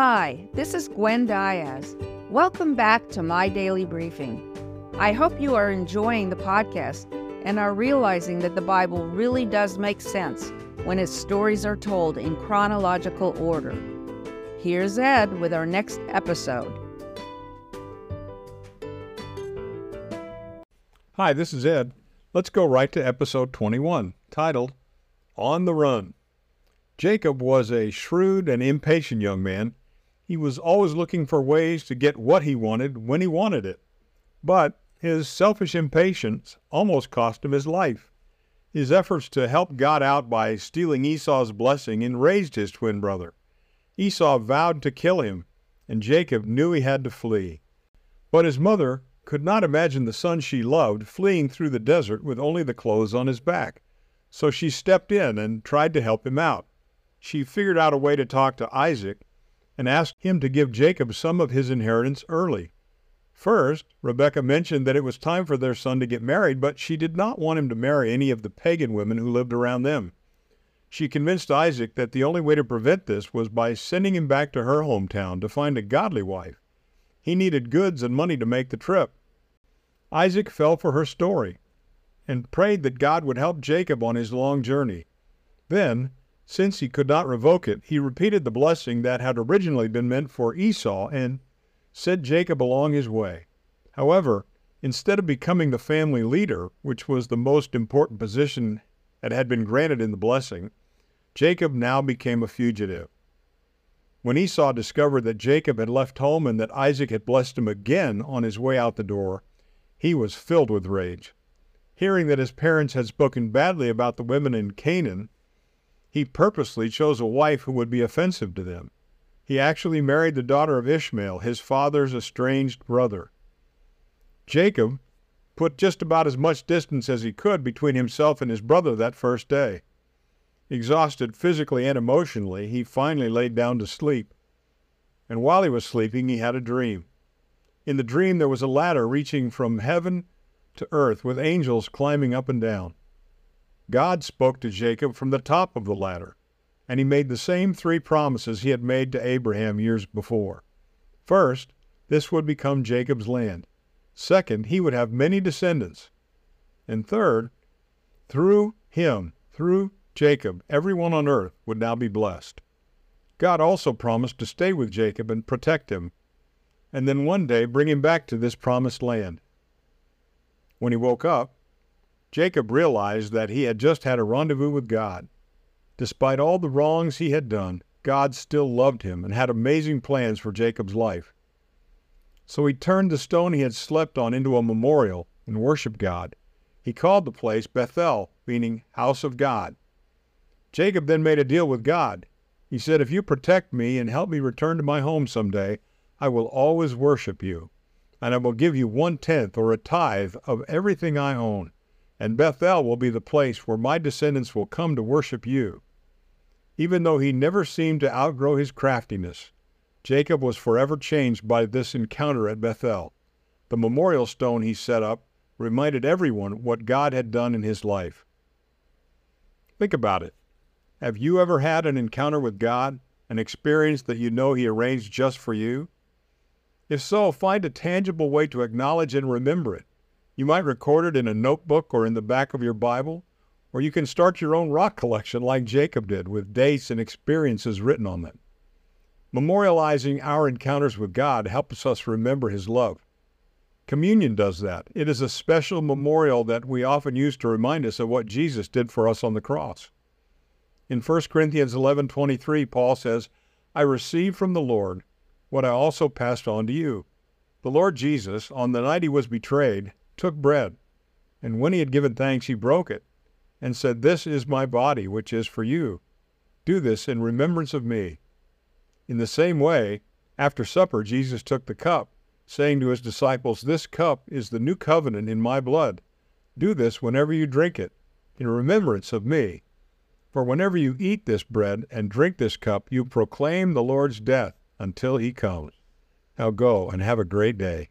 Hi, this is Gwen Diaz. Welcome back to My Daily Briefing. I hope you are enjoying the podcast and are realizing that the Bible really does make sense when its stories are told in chronological order. Here's Ed with our next episode. Hi, this is Ed. Let's go right to episode 21, titled On the Run. Jacob was a shrewd and impatient young man. He was always looking for ways to get what he wanted when he wanted it. But his selfish impatience almost cost him his life. His efforts to help God out by stealing Esau's blessing enraged his twin brother. Esau vowed to kill him, and Jacob knew he had to flee. But his mother could not imagine the son she loved fleeing through the desert with only the clothes on his back. So she stepped in and tried to help him out. She figured out a way to talk to Isaac and asked him to give Jacob some of his inheritance early. First, Rebekah mentioned that it was time for their son to get married, but she did not want him to marry any of the pagan women who lived around them. She convinced Isaac that the only way to prevent this was by sending him back to her hometown to find a godly wife. He needed goods and money to make the trip. Isaac fell for her story and prayed that God would help Jacob on his long journey. Then, since he could not revoke it, he repeated the blessing that had originally been meant for Esau and sent Jacob along his way. However, instead of becoming the family leader, which was the most important position that had been granted in the blessing, Jacob now became a fugitive. When Esau discovered that Jacob had left home and that Isaac had blessed him again on his way out the door, he was filled with rage. Hearing that his parents had spoken badly about the women in Canaan, he purposely chose a wife who would be offensive to them. He actually married the daughter of Ishmael, his father's estranged brother. Jacob put just about as much distance as he could between himself and his brother that first day. Exhausted physically and emotionally, he finally laid down to sleep. And while he was sleeping, he had a dream. In the dream, there was a ladder reaching from heaven to earth with angels climbing up and down. God spoke to Jacob from the top of the ladder, and he made the same three promises he had made to Abraham years before. First, this would become Jacob's land. Second, he would have many descendants. And third, through him, through Jacob, everyone on earth would now be blessed. God also promised to stay with Jacob and protect him and then one day bring him back to this promised land. When he woke up, Jacob realized that he had just had a rendezvous with God. Despite all the wrongs he had done, God still loved him and had amazing plans for Jacob's life. So he turned the stone he had slept on into a memorial and worshiped God. He called the place Bethel, meaning house of God. Jacob then made a deal with God. He said, If you protect me and help me return to my home someday, I will always worship you, and I will give you one tenth or a tithe of everything I own, and Bethel will be the place where my descendants will come to worship you. Even though he never seemed to outgrow his craftiness, Jacob was forever changed by this encounter at Bethel. The memorial stone he set up reminded everyone what God had done in his life. Think about it. Have you ever had an encounter with God, an experience that you know He arranged just for you? If so, find a tangible way to acknowledge and remember it. You might record it in a notebook or in the back of your Bible, or you can start your own rock collection like Jacob did with dates and experiences written on them. Memorializing our encounters with God helps us remember His love. Communion does that. It is a special memorial that we often use to remind us of what Jesus did for us on the cross. In 1 Corinthians 11:23, Paul says, "I received from the Lord what I also passed on to you. The Lord Jesus, on the night he was betrayed, took bread, and when he had given thanks, he broke it, and said, This is my body, which is for you. Do this in remembrance of me. In the same way, after supper, Jesus took the cup, saying to his disciples, This cup is the new covenant in my blood. Do this whenever you drink it, in remembrance of me. For whenever you eat this bread and drink this cup, you proclaim the Lord's death until he comes. Now go and have a great day.